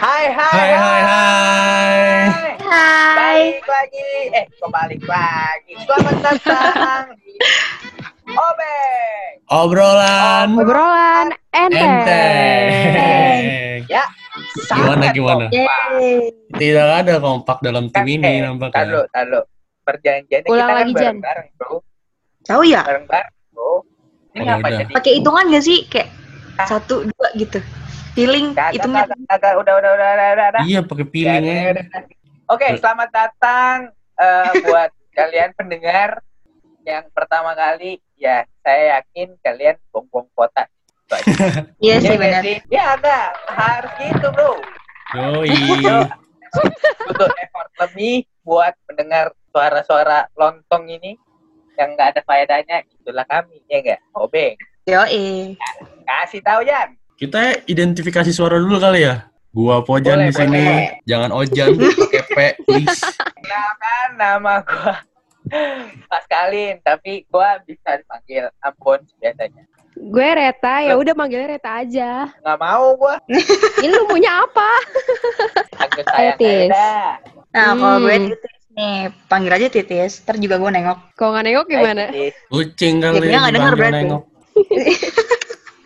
Hai hai Hai hai hai. Hai. Balik lagi. Eh, kok balik lagi? Selamat datang di Obeng. Obrolan Obrolan enteng. enteng. Ya. Gimana, gimana? kompak. Tidak ada kompak dalam tim Kan, ini eh, nampaknya. Taruh, taruh. Perjanjiannya Ulang kita kan lagi, Jan. bareng-bareng, bro. Tahu ya? Bareng-bareng, bro. Ini Oh, ngapa yaudah. jadi? Pakai hitungan gak sih? Kayak satu dua gitu. Kagak, kagak. Udah, udah, udah, udah, udah, udah. Iya pakai ya, ya. udah. Oke, selamat datang eh, buat kalian pendengar yang pertama kali. Ya, saya yakin kalian bong-bong kota. Iya sih nggak benar. Ya enggak, harus gitu bro. Yoi. Butuh effort lebih buat mendengar suara-suara lontong ini yang nggak ada faedahnya. Itulah kami, ya enggak? Obeng. Yo eh. Kasih tahu Jan. Kita identifikasi suara dulu kali ya. Gua Pojan Boleh, di sini. boleh. Jangan Ojan pakai P, please. Kenalkan nama gua Pascalin, tapi gua bisa dipanggil Ambon biasanya. Gue Reta, ya udah manggilnya Reta aja. Nggak mau gua. Ini lu punya apa? Ayo, sayang Tis. Nah, kalau Hmm. gue titis nih, panggil aja titis. Ntar juga gue nengok. Kalau nggak nengok gimana? Kucing kali Ya, nggak denger berarti. nengok.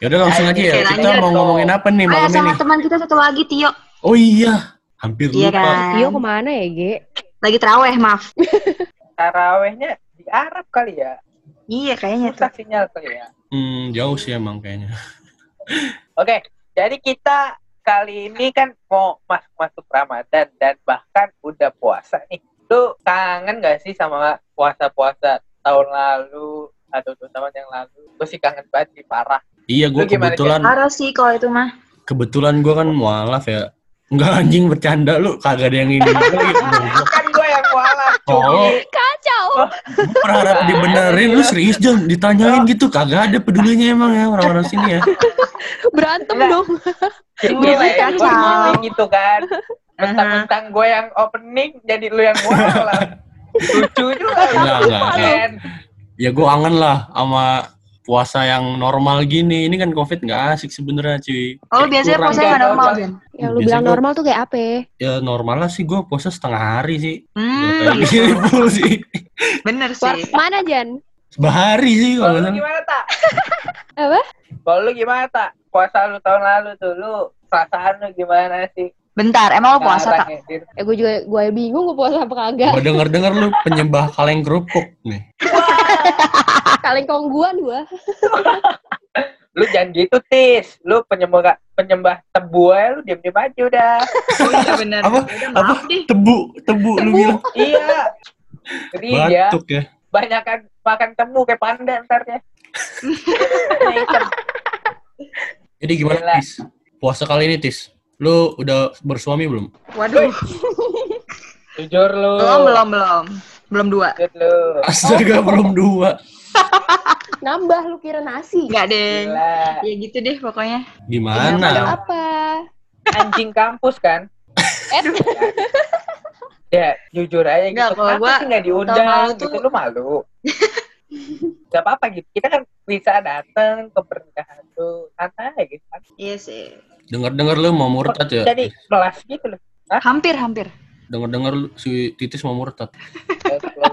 Ya udah langsung aja ya. Oke, Kita mau ngomongin apa nih malam sama ini? teman kita satu lagi, Tio. Oh iya, hampir Iya lupa. kan? Tio ke mana ya, Ge? Lagi teraweh, maaf. Tarawehnya di Arab kali ya. Iya, kayaknya tuh. Rusak sinyal kali ya. Hmm, jauh sih emang kayaknya. Oke, jadi kita kali ini kan mau masuk masuk Ramadan dan bahkan udah puasa nih. Lu kangen gak sih sama puasa-puasa tahun lalu atau dua tahun yang lalu? Gue sih kangen banget sih parah. Iya, gue kebetulan Parah sih kalau itu mah. kebetulan gue kan mualaf ya. Enggak anjing bercanda lu, kagak ada yang ini. Kan gue yang mualaf, Oh. Kacau. Berharap dibenerin lu serius Jon ditanyain gitu kagak ada pedulinya emang ya orang-orang sini ya Berantem dong. Iya, kayak kacau. gitu kan. Mentang-mentang gue yang opening, jadi lu yang mualaf. Lucu juga. Enggak, enggak. Men. ya gue angen lah sama puasa yang normal gini ini kan covid nggak asik sebenarnya cuy Oh, Kayak biasanya puasanya nggak normal. Jen? Yang lu Biasa bilang gua- normal tuh kayak apa? ya normal lah sih gue puasa setengah hari sih Hmm, kayak sih bener sih. mana, Jan? bahari sih kalau lu gimana, Tak? Apa? Kalau lu gimana, Tak? Puasa lu tahun lalu tuh, lu perasaan lu gimana sih? Bentar, emang lu puasa tak? Ya. Eh, gue juga gue bingung gue puasa apa kagak. gue denger denger lu penyembah kaleng kerupuk nih Kaleng kongguan gue. Lu jangan gitu, Tis. Lu penyembah penyembah tebu aja, lu diam-diam aja udah. Iya bener. Apa? Udah, apa deh. tebu tebu lu Tebu. bilang iya. Jadi ya, batuk ya banyak kan makan temu kayak panda ntar ya. Nah, jadi gimana Gila. tis puasa kali ini tis lu udah bersuami belum Waduh. Jujur lu. Belum, belum, belum. Belum dua. Jujur lu. astaga belum dua Nambah lu kira nasi. Enggak, deh. Ya gitu deh pokoknya. gimana Apa? Anjing kampus kan? Eh, Ya, jujur aja gitu. Nggak, kalau gua sih tahun diundang gitu? Lu malu. Gak apa-apa gitu. Kita kan bisa datang ke pernikahan tuh santai gitu kan. Iya sih. denger denger lu mau murtad ya Jadi kelas gitu loh. Hampir, hampir. denger denger si titis mau murtad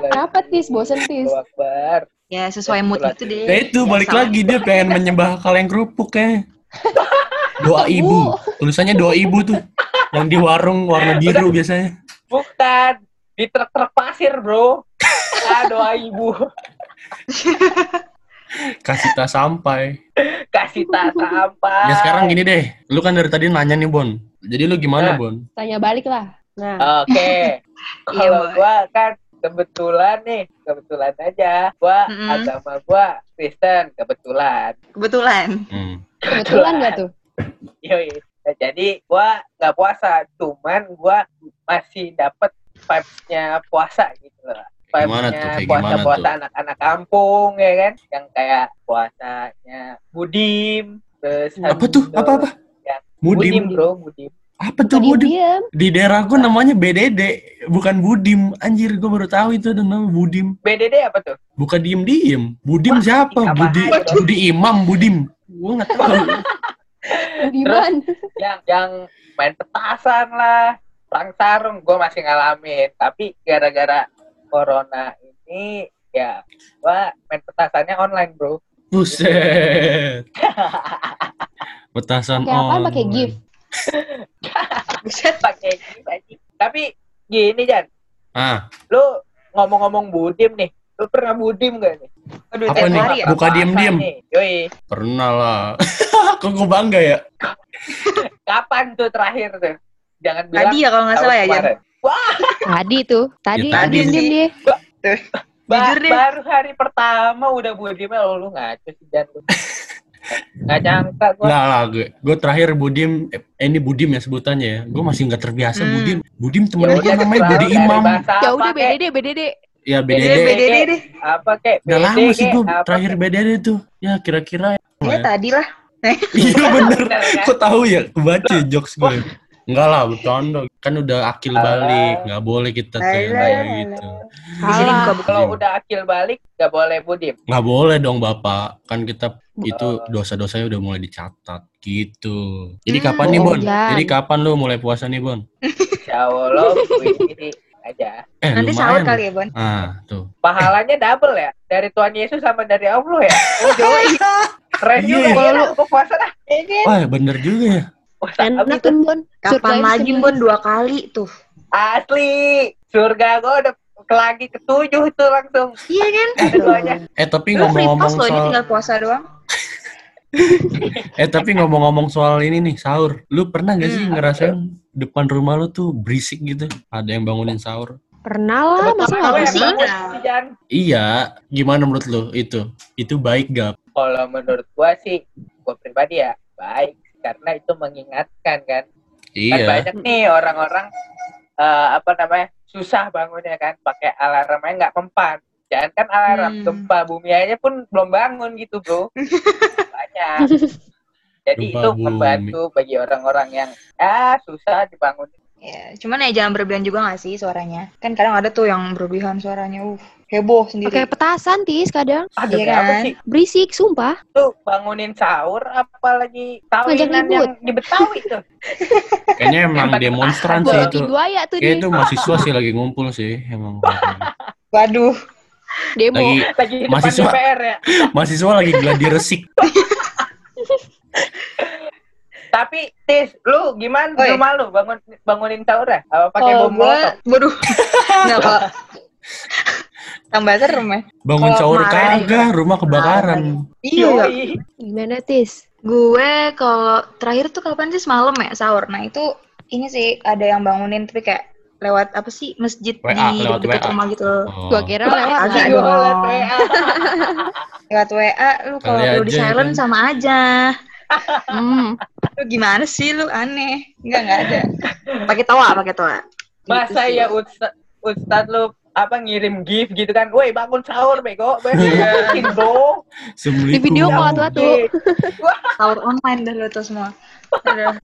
Kenapa, Tis? Bosen, Tis? Akbar. Ya sesuai mood itu deh. Ya itu balik Biasa. lagi dia pengen menyembah kaleng kerupuk ya. Doa ibu. Tulisannya doa ibu tuh. Yang di warung warna biru biasanya. Bukan di truk-truk pasir, Bro. Ah, doa ibu. Kasih tas sampai. Kasih tas apa? Ya sekarang gini deh. Lu kan dari tadi nanya nih Bon. Jadi lu gimana Nah. Bon? Tanya balik lah. Nah, Oke. Iya, Kalau gua kan kebetulan nih, kebetulan aja. Gua Mm-mm. agama gua Kristen, kebetulan. Kebetulan. Hmm. kebetulan gak tuh? Yoi. Nah, jadi gua nggak puasa, cuman gua masih dapet vibes-nya puasa gitu loh. Gimana tuh? Kayak gimana puasa-puasa tuh? anak-anak kampung ya kan, yang kayak puasanya Budim, terus Apa tuh? itu- Apa apa? Ya, Mudim. Budim, bro, Budim. Apa tuh Budim? diem. Di daerah gua namanya BDD, bukan Budim. Anjir, gua baru tahu itu ada nama Budim. BDD apa tuh? Bukan diem-diem. Budim Wah, siapa? apa Budi aja? Budi Imam Budim. Gua nggak tahu. Budiman. yang yang main petasan lah perang sarung gue masih ngalamin tapi gara-gara corona ini ya gue main petasannya online bro Buset. Petasan Pakai apaan? Pakai gift. buset pakai gift aja. tapi gini Jan Ah, lu ngomong-ngomong budim nih lu pernah budim gak nih Aduh, Apa nih? hari ya. Buka diem-diem. pernah lah. Kok gue bangga ya? kapan tuh terakhir tuh jangan bilang Tadi ya kalau nggak salah ya, Jan. Kemarin. Tadi tuh. Tadi Ya, tadi sih. dia. Ba- Jujur deh. baru hari pertama udah budimnya oh, lu ngaco sih Jan lu. Nggak nyangka gua. Nggak lah, gue, gue terakhir Budim, eh ini Budim ya sebutannya ya. Gue masih nggak terbiasa Hmm. Budim. Budim temen Ya gue namanya Budi Imam. Ya udah. BDD, BDD. Ya BDD, BDD. BDD deh. Apa kek? Udah BD, lama sih gue Apa, terakhir kek? BDD tuh. Ya kira-kira. Ya tadi lah. Iya bener. Kok tahu ya? Kebaca jokes gue. Enggak lah, bercanda. Kan udah akil balik. Nggak boleh kita kayak gitu. Di sini. Kalau udah akil balik nggak boleh budim. Nggak boleh dong Bapak. Kan kita itu dosa-dosanya udah mulai dicatat gitu. Jadi Hmm, kapan nih Bon? Jan. Jadi kapan lu mulai puasa nih Bon? Insya Allah ini aja. Eh Nanti sahur kali ya, Bon. Ah tuh. Pahalanya double ya dari Tuhan Yesus sama dari Allah ya. Oh. Keren Iya, juga iya. ya. Aku puasa dah. Wah bener juga ya. Puasa Enak kan, Bon? Kapan lagi, Bon? Dua kali tuh. Asli. Surga gue udah ke lagi ketujuh tuh langsung. Iya kan? Eh tapi ngomong-ngomong ini soal tinggal puasa doang. eh tapi ngomong-ngomong soal ini nih sahur. Lu pernah gak sih Hmm, ngerasain depan rumah lu tuh berisik gitu? Ada yang bangunin sahur? Pernah lah, masa nggak yang sih? Iya, gimana menurut lu itu? Itu baik gak? Kalau menurut gua sih, gua pribadi ya baik karena itu mengingatkan kan. Kan Iya. banyak nih orang-orang eh, apa namanya susah bangunnya kan pakai alarmnya nggak mempan. Jangan kan alarm Hmm. gempa bumi aja pun belum bangun gitu bro. banyak. Jadi Gempa itu bumi. membantu bagi orang-orang yang ya susah dibangun. Ya, cuman ya jangan berlebihan juga gak sih suaranya? Kan kadang ada tuh yang berlebihan suaranya. Uh, heboh sendiri. petasan, Tis, kadang. Aduh, Iya kan? sih Berisik, sumpah. tuh bangunin sahur apalagi kawinan ribut. yang di Betawi tuh. Kayaknya emang demonstran sih itu. buaya tuh Kayak dia. itu mahasiswa sih lagi ngumpul sih emang. Waduh. Lagi Demo. Lagi depan Mahasiswa. DPR ya. mahasiswa lagi gladi resik. Tapi Tis, lu gimana Oi. rumah lu bangun bangunin sahur ya? Apa pakai Kalau bom molotov? waduh. Nggak, kalau tambah serem ya. Bangun kemarin kagak, rumah kebakaran. Iya. Gimana, Tis? Gue kalau terakhir tuh kapan sih semalam ya sahur. Nah itu ini sih ada yang bangunin tapi kayak lewat apa sih masjid WA, di lewat dekat WA. rumah gitu. Oh. Gua kira lewat dong. Jualan PA. Lewat WA lu kalau lu di silent kan? sama aja. Hmm. Lu gimana sih lu aneh? Enggak enggak ada. Pakai tawa, pakai tawa. Masa Gitu ya Ustad, Ustad lu apa ngirim gift gitu kan? Woi bangun sahur bego, bangun bro. Assalamualaikum. Di video call tuh, tuh. sahur online dah lu tuh semua. Aduh.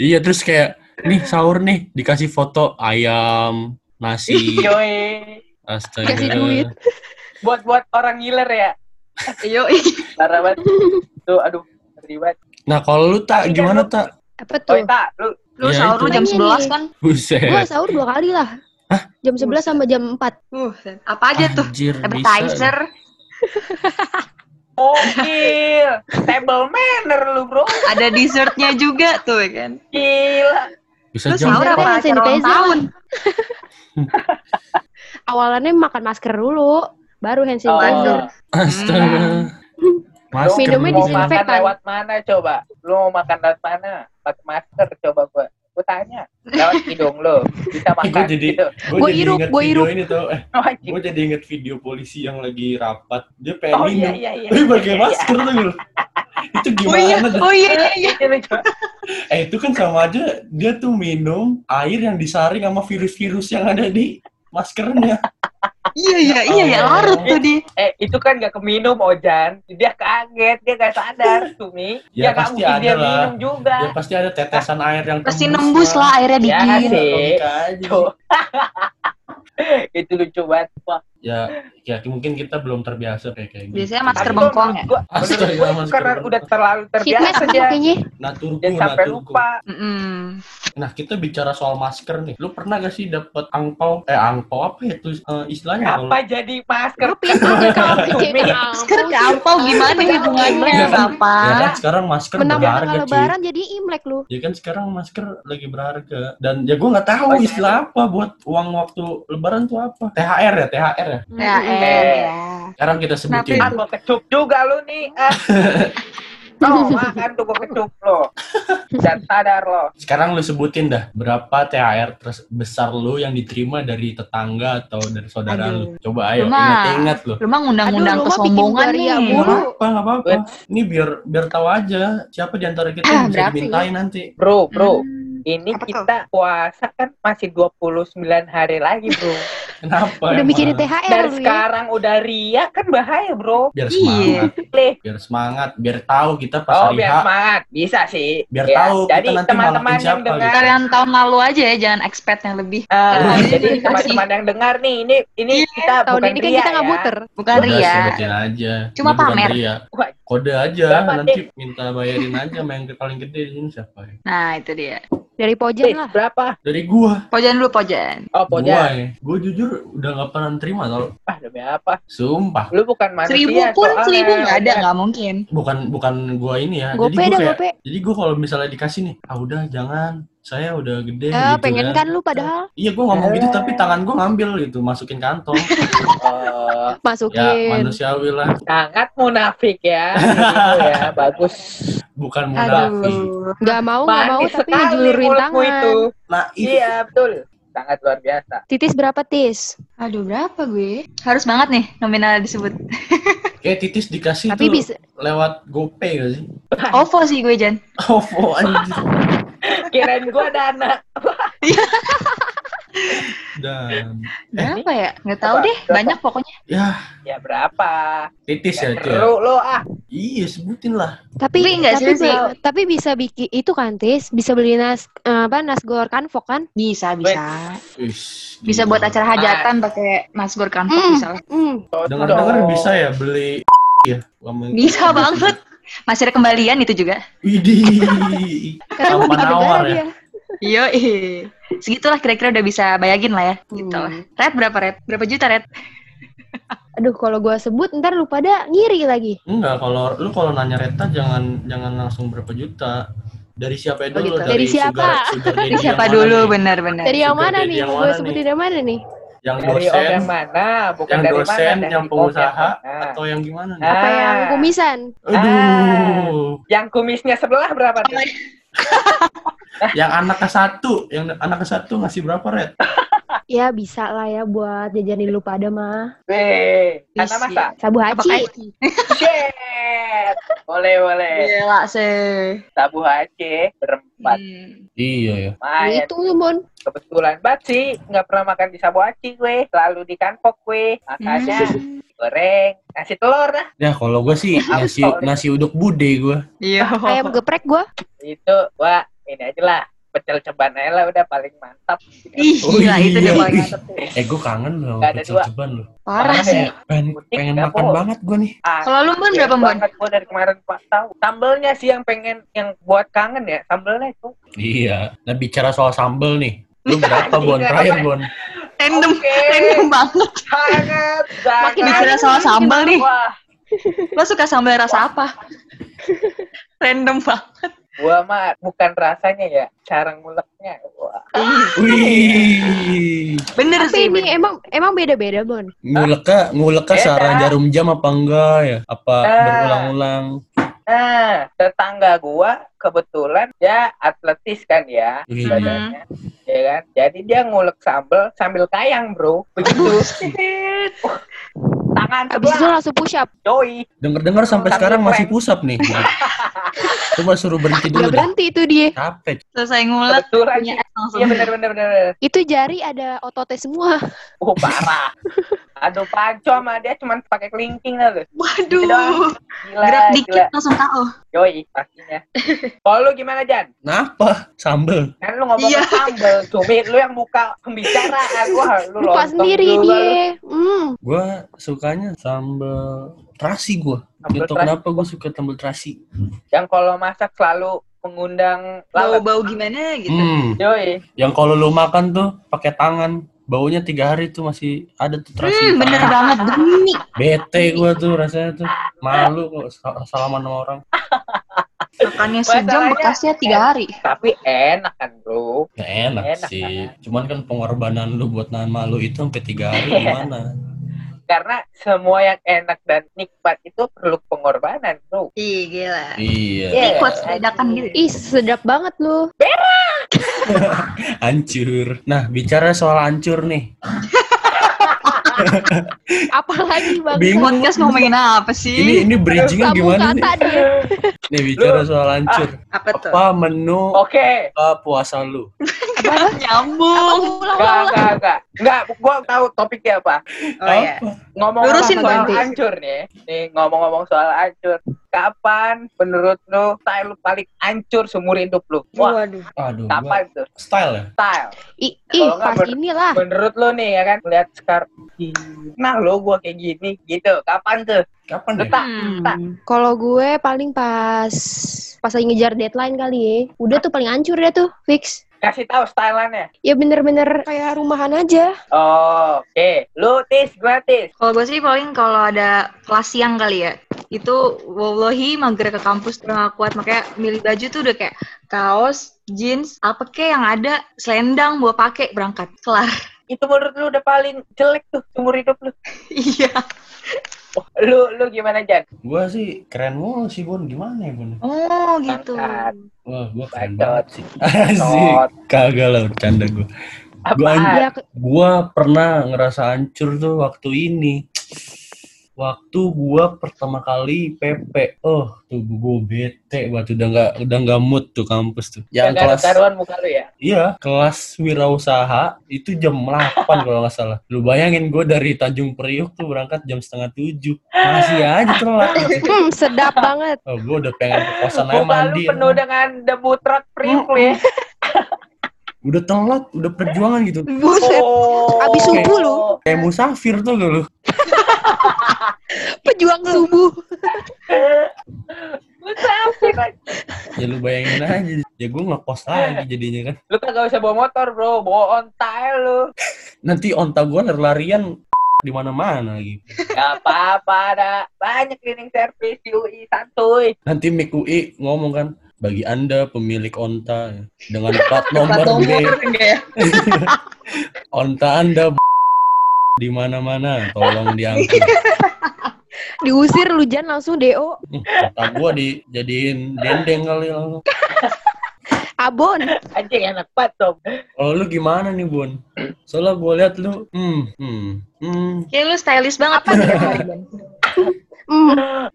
Iya terus kayak nih sahur nih dikasih foto ayam, nasi, astaga. Kasih duit. Buat buat orang ngiler ya. Yo, Parah banget. Tuh aduh, banget. Nah kalau lu tak kan gimana tak? Apa Oh, tuh? tak, lu lu Iya, sahur lu jam Makanya 11 nih. kan? Buset. Gua sahur dua kali lah. Jam 11 sama jam 4. Uh, apa aja tuh? Anjir, bisa. Appetizer. Gokil. Table manner lu, Bro. Ada dessertnya juga tuh ya kan. Gila. Bisa Lu sahur apa sanitizer tahun? Awalannya makan masker dulu, baru hand Oh. sanitizer. Masker Minumnya mau dulu. makan disinfektan. lewat mana coba? Lu mau makan lewat mana? Pakai masker coba gua. Gua tanya. Lewat hidung lu. Bisa makan gue jadi gitu. gue Gua jadi irup, inget gua video irup. ini tuh eh Wajib. gue jadi inget video polisi yang lagi rapat dia pengen Oh iya minum iya iya. tapi pakai Iya, iya. masker tuh lu itu Oh iya, gimana oh iya, iya, iya. Coba. eh itu kan sama aja dia tuh minum air yang disaring sama virus-virus yang ada di maskernya Iya, iya, iya, ya larut tuh di. Eh, itu kan gak keminum, Ojan. Dia kaget, dia gak sadar, Tumi. Ya, Ya, gak pasti mungkin ada dia lah. minum juga. ya pasti ada tetesan air yang Pasti nembus lah airnya Ya dikit. sih. Aja. Tuh. itu lucu banget. Wah, Ya, ya mungkin kita belum terbiasa kayak kayak gitu. Biasanya masker bengkong ya? gua- Astaga, menurut gua itu masker karena bengkong. udah terlalu terbiasa aja. kayaknya. Naturku, Jangan sampai naturku. lupa. Mm-mm. Nah, kita bicara soal masker nih. Lu pernah gak sih dapat angpau? Eh, angpau apa ya tuh eh, istilahnya? kalau- Apa jadi masker? Lu pintar aja kalau jadi Masker ke apa gimana hubungannya Ya kan, Bapak? ya kan sekarang masker Menambah berharga, cuy. lebaran jadi Imlek lu. Ya kan sekarang masker lagi berharga dan ya gue nggak tahu Oh, iya. istilah apa buat uang waktu lebaran tuh apa THR ya THR ya Ya, eh, ya. sekarang kita sebutin Ah, gua kecup juga lu nih. Ah. Oh, makan tuh kecup lo. Dan sadar lo. sekarang lu sebutin dah berapa THR terbesar lu yang diterima dari tetangga atau dari saudara lu coba ayo ingat-ingat lu Lu mah ngundang-ngundang Aduh, kesombongan nih. Nggak mulu. apa nggak apa-apa ini biar biar tahu aja siapa di antara kita Ah, yang bisa berapa dimintain nanti Bro, bro. Hmm. Ini Apa tuh? kita puasa kan masih 29 hari lagi, bro. kenapa Udah emang? mikirin THR Dari ya. sekarang udah ria kan bahaya, bro. biar Iya. semangat Leh. biar semangat biar tahu kita pas Oh, hari biar H semangat. Bisa sih. Biar Ya, tahu kita Jadi nanti teman-teman yang siapa, dengar Kalian tahun lalu aja ya, jangan expect yang lebih. Ini jadi teman-teman yang dengar nih, ini ini Iya, kita Tahun bukan ini kan ria kita nggak ya. muter. Bukan Udah, Ria. aja. Cuma Ini bukan pamer. ria. Wah, Kode aja, Berapa, nanti minta bayarin aja sama yang paling gede di sini siapa ya? Nah, itu dia. Dari eh, Pojan lah. berapa? Dari gua. Pojan dulu, Pojan. Oh, Gua pokoknya. ya. Gua jujur udah gak pernah terima tau. Ah, demi apa? Sumpah. Lu bukan manusia. Seribu pun, soalnya. seribu nggak ada, nggak mungkin. Bukan bukan gua ini ya. Gope jadi dah gua kayak, gope. jadi gua kalau misalnya dikasih nih, ah udah jangan. Saya udah gede Eh, gitu pengen kan lu padahal Iya, gua ngomong gitu Eh. tapi tangan gua ngambil gitu, masukin kantong. Ya, masukin. manusiawi lah. sangat munafik ya. Gitu ya, bagus. Bukan munafik. Aduh. Nggak mau nggak mau tapi ngejulurin tangan. itu. Naif. Iya, betul. Sangat luar biasa. Titis berapa tis? Aduh, berapa gue? Harus banget nih nominal disebut. Kayak titis dikasih Tapi tuh bisa lewat GoPay gak sih? OVO sih gue, Jan. OVO anjir. Kirain gua dana. Dan Berapa ya? Nggak tahu Berapa? deh. Berapa? Banyak pokoknya. ya Ya berapa? titis ya, Ya, seru lo ah. Iya, sebutin lah. tapi Tapi nggak tapi, sih, tapi bisa bikin itu kan tis bisa beli nas eh, apa nasgor kanvok kan Bisa, bisa. Wis, Bisa buat acara hajatan pakai nasgor kanvok Hmm. misalnya. hmm. Dengar-dengar bisa ya beli ya. Bisa banget. Masih ada kembalian itu juga. Widih. karena mau nawar ya. Iya, segitulah kira-kira udah bisa bayangin lah ya. Gitu lah. Hmm. Red berapa Red? Berapa juta Red? aduh kalau gua sebut ntar lu pada ngiri lagi Enggak, kalau lu kalau nanya Reta jangan jangan langsung berapa juta. Dari siapa Oh, dulu? gitu. Dari siapa? Sugar, sugar yang siapa dulu benar-benar. dari yang mana nih mana sebutin yang mana nih Yang Dari om dosen, yang mana? Bukan yang dari dosen, mana? Dari yang pengusaha, mana? atau yang gimana nih? Ah. apa yang kumisan Aduh, Yang kumisnya sebelah berapa? tuh? yang anak ke satu, yang anak ke satu ngasih berapa red? ya bisa lah ya buat jajanin lu pada mah Weh, karena masa? sabu kaki? Shit. Boleh, boleh. Gila sih. Sabu HC berempat. Hmm. Iya ya. Lumayan. itu lu mon Kebetulan banget sih. Nggak pernah makan di Sabu HC gue. Selalu di kanpok gue. Makanya Hmm. goreng. Nasi telur dah. Ya kalau gue sih nasi nasi uduk bude gue. Iya. ayam geprek gua Itu, wah ini aja lah. Pecel ceban aja lah udah paling mantap. Ih, Oh, gila itu iya. dia paling Mantap sih. Eh gue kangen loh ada pecel dua. ceban loh. parah sih. ya. Pengen, pengen makan bohong. banget gue nih. Ah, Kalau lu Bon iya berapa banget gue dari kemarin pak tahu. Sambelnya sih yang pengen yang buat kangen ya. Sambelnya itu. Iya. Nah bicara soal sambel nih. Lu berapa Bon? Terakhir. Bon. Random, Oke. random banget. Sangat. Makin sangat. bicara soal sambal nih. Lo suka sambal rasa apa? Random banget. Gua mah bukan rasanya ya, cara nguleknya. Wah. Wih. Bener tapi sih. ini bener. emang emang beda-beda bon Nguleknya, nguleknya searah jarum jam apa enggak ya? Apa Ah. berulang-ulang? Nah, tetangga gua kebetulan ya atletis kan ya Wih. badannya, ya kan. Jadi dia ngulek sambel sambil kayang, bro. Begitu. Tangan abis itu sebelah, langsung push up doi. Dengar-dengar sampai Sambil sekarang masih plank. pusap nih. Coba suruh berhenti Gak dulu. deh. berhenti itu dia Capek. Selesai ngulek, Kebetulan punya. Iya benar benar. benar. itu jari ada ototnya semua Oh, parah. Aduh, panco sama dia cuma pakai kelingking lah. Waduh. Gila, Gerak dikit gila. langsung KO. Yoi, pastinya. Kalau lu gimana, Jan? Kenapa? Sambel. Kan lu ngomong Iya. sambel. Cumi lu yang buka pembicaraan. Wah, lu Lupa sendiri juga lu. dia. Hmm. Gua sukanya sambal terasi gua. Sambal Gitu terasi. kenapa gua suka sambal terasi? Yang kalau masak selalu mengundang lalat. Bau-bau gimana gitu. Hmm. Yoi. Yang kalau lu makan tuh pakai tangan, baunya tiga hari tuh masih ada tuh terasi. Hmm, bener banget demi. Bete gua tuh rasanya tuh malu kok sal- salaman sama orang. Makannya sejam bekasnya tiga hari. Tapi enak kan, Bro. Ya enak, Enak, sih. Cuman kan pengorbanan lu buat nahan malu itu sampai tiga hari gimana? Karena semua yang enak dan nikmat itu perlu pengorbanan, Bro. Ih, gila. Iya. Iya. Ini quotes dadakan gitu. Ih, sedap banget lu. Hancur. Nah, bicara soal hancur nih. Apalagi bang. Bingung. Podcast ngomongin apa Ini sih? ini bridgingnya Sambung gimana nih? kata dia. Nih bicara soal hancur. Apa tuh? Apa menu Oke. buka puasa lu? Nyambung. Enggak, enggak, enggak. Enggak, gua tahu topiknya apa. Oh iya. Apa? Ngomong Lurusin, soal hancur nih. Nih, ngomong-ngomong soal hancur. Kapan menurut lu style lu paling hancur seumur hidup lu? Wah, Waduh. Aduh, gua kapan tuh? style ya? Style. Ih, Kalau nggak pas ber- inilah. Menurut lu nih ya kan, melihat sekarang. Nah, lo gua kayak gini, gitu. Kapan tuh? Kapan tak, Hmm. Kalau gue paling pas pas lagi ngejar deadline kali ya. Udah tuh paling hancur ya tuh, fix. Kasih tahu styleannya. Ya bener-bener kayak rumahan aja. Oh, oke. Lu tis, gua tis. Kalau gue sih paling kalau ada kelas siang kali ya. Itu wallahi mager ke kampus udah gak kuat makanya milih baju tuh udah kayak kaos, jeans, apa kek yang ada selendang gua pakai berangkat. Kelar. Itu menurut lu udah paling jelek tuh seumur hidup lu. Iya. Lu lu gimana, Jan? Gua sih keren mulu sih, Bun. Gimana ya, Bun? Oh, gitu. Angkat. Wah, gua keren Bacot. banget sih. Asik. Kagak lah, bercanda gua. Gua, Apaan? Gua pernah ngerasa hancur tuh waktu ini. Waktu gua pertama kali PP. Oh, tuh gua bete banget udah nggak udah nggak mood tuh kampus tuh. Yang Yang kelas taruhan muka lu ya? Iya, kelas wirausaha itu jam 8 kalau nggak salah. Lu bayangin gue dari Tanjung Priuk tuh berangkat jam setengah tujuh. Masih aja telat. hmm, sedap banget. Oh, gue udah pengen ke kosan aja lu mandi. penuh dengan debu truk priuk lu ya. Udah telat, udah perjuangan gitu. Buset, Oh. Abis subuh lu. Kayak musafir tuh lu? Pejuang subuh. Musafir aja. Ya lu bayangin aja. Ya gue ngekos lagi jadinya kan. Lu kagak usah bawa motor, Bro. Bawa ontail lu. Nanti onta gue lari-larian di mana-mana lagi. Gak apa-apa, ada banyak cleaning service di UI santuy. Nanti Mik UI ngomong kan, bagi Anda pemilik onta ya, dengan plat nomor B, ya? onta Anda di mana-mana, tolong diangkut. Diusir lu Jan langsung DO. Kata gua dijadiin dendeng kali langsung. Abon. Anjing enak banget, Tom. Kalau lu gimana nih, Bun? Soalnya gua lihat lu, hmm, hmm, hmm. Kayak lu stylish banget. Apa? Hmm.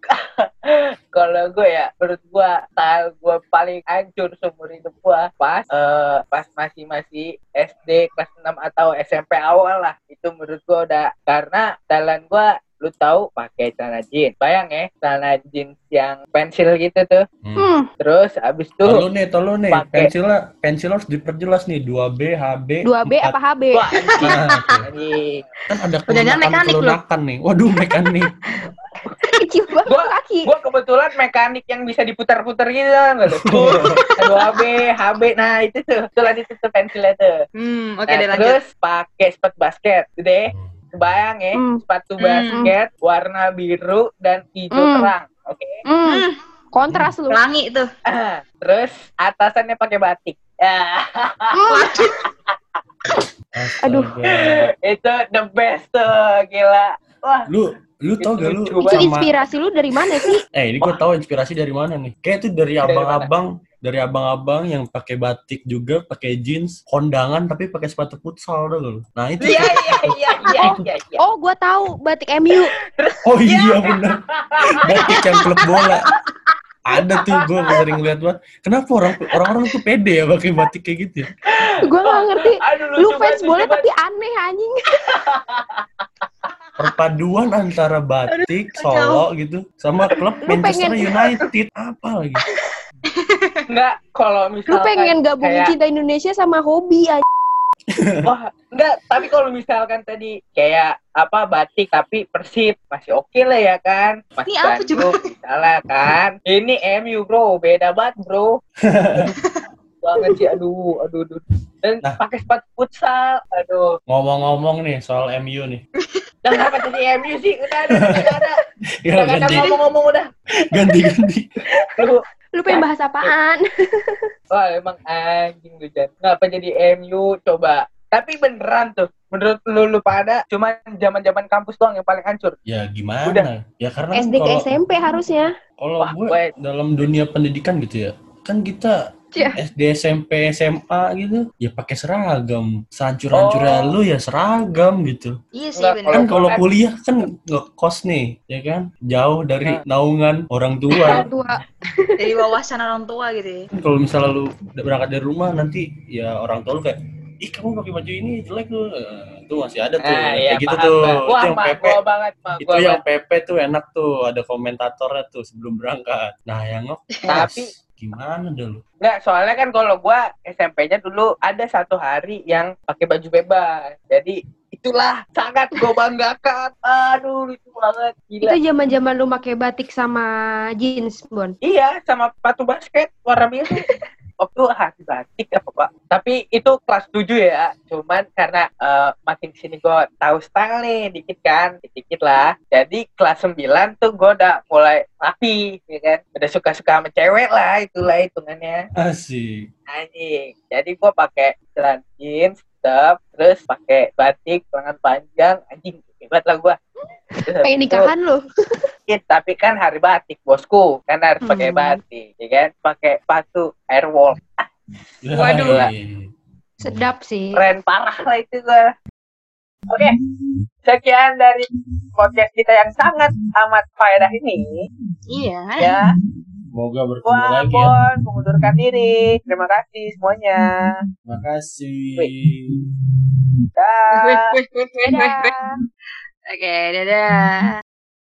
Kalau gue ya, menurut gue style gue paling hancur seumur hidup gue pas eh, pas masih masih SD kelas 6 atau SMP awal lah. Itu menurut gue udah karena stylean gue lu tahu pakai celana jeans. Bayang ya, celana jeans yang pensil gitu tuh. hmm. Hmm. Terus abis itu Tolu nih, tolu nih. Pakai. Pensilnya, pensil harus diperjelas nih. 2B, HB, 2B 4. apa HB? Wah. Nah, kan ada Jangan-jangan mekanik lu. kelunakan nih. Waduh, mekanik. Kecil banget Gua- kaki. Gue kebetulan mekanik yang bisa diputar-putar gitu tuh? Dua HB, HB, nah itu tuh, itu tuh pensilnya tuh. Hmm, oke Nah, deh lanjut. terus pakai sepatu basket, gede. Kebayang ya, Hmm. sepatu Hmm. basket warna biru dan hijau Hmm. terang. Oke. Hmm. Kontras lu. Pelangi tuh. terus atasannya pakai batik. Ya, Aduh. Astaga. itu the best tuh, gila. Wah, Lu lu tau gak lu Itu inspirasi lu dari mana sih? Eh, ini gue tahu inspirasi dari mana nih. Kayak itu dari abang-abang, dari abang-abang yang pakai batik juga, pakai jeans, kondangan tapi pakai sepatu futsal tuh lu. Nah, itu. iya iya iya iya iya. iya. Oh, gua tahu batik MU. Oh iya benar. Batik yang klub bola. Ada tuh gue sering lihat banget. Kenapa orang orang-orang tuh pede ya pakai batik kayak gitu ya? Gua nggak ngerti. Aduh, Lu fans lucu tapi aneh anjing. Perpaduan antara batik, solo gitu, sama klub Lu Manchester pengen- United. Apa lagi? Enggak, kalau Lu misalkan pengen gabungin kayak, cinta Indonesia sama hobi aja. wah, enggak, tapi kalau misalkan tadi kayak apa batik tapi Persib masih oke lah ya kan. Mas Ini apa Bandung, misalnya kan. Ini MU, Bro, beda banget, Bro. banget sih, aduh, aduh, aduh. Dan Nah. pakai sepatu futsal, aduh. Ngomong-ngomong nih soal MU nih. Dan kenapa jadi MU sih? Udah, udah, udah, udah, udah. Ya Udah, udah, ganti, ngomong-ngomong udah. ganti, ganti. Lu, Lu pengen bahas apaan? wah emang anjing lu, Jan. Kenapa jadi MU? Coba. Tapi beneran tuh, menurut lu, lu pada cuma zaman-zaman kampus doang yang paling hancur. Ya gimana? Udah. Ya karena SD ke SMP harusnya. kalau gue- dalam dunia pendidikan gitu ya, kan kita Iya. SD, SMP, SMA gitu, ya pakai seragam. Sehancur-hancurnya Oh. lu ya seragam gitu. Iya sih bener. Kan Kalau kalau kan- kuliah kan ngekos nih, ya kan? Jauh dari naungan orang tua. Orang tua. Dari wawasan orang tua gitu ya. Kan kalau misalnya lu udah berangkat dari rumah nanti ya orang tua lu kayak ih kamu pakai baju ini jelek lu Eh, itu masih ada tuh Nah, kayak iya, gitu paham, tuh Bang. itu Wah, yang mak PP gua banget, mak itu yang banget. PP tuh enak tuh ada komentatornya tuh sebelum berangkat nah yang ngekos Tapi- gimana dah lu Enggak, soalnya kan kalau gua SMP-nya dulu ada satu hari yang pakai baju bebas. Jadi itulah sangat gua banggakan. Aduh, lucu banget. Gila. Itu zaman-zaman lu pakai batik sama jeans, Bon. Iya, sama sepatu basket warna biru. Waktu hati batik apa pak? Tapi itu kelas 7 ya. Cuman karena eh, makin sini gue tahu style nih dikit kan, dikit lah. Jadi kelas 9 tuh gue udah mulai rapi, ya kan? Udah suka-suka sama cewek lah, itulah hitungannya. asik Anjing. Jadi gue pakai celana jeans, tetap, terus pakai batik, lengan panjang, anjing. Hebat lah gue. Pengen nikahan lu. Iya, tapi kan hari batik bosku. Kan harus pakai Hmm. batik ya kan? Pakai sepatu airwall Waduh. Yoi. Sedap sih. keren parah lah itu gua. Oke sekian dari podcast kita yang sangat amat faedah ini. Iya. ya. Semoga bertemu gua lagi ya. Bon mengundurkan diri. Terima kasih semuanya. Makasih. Dah Oke, dadah.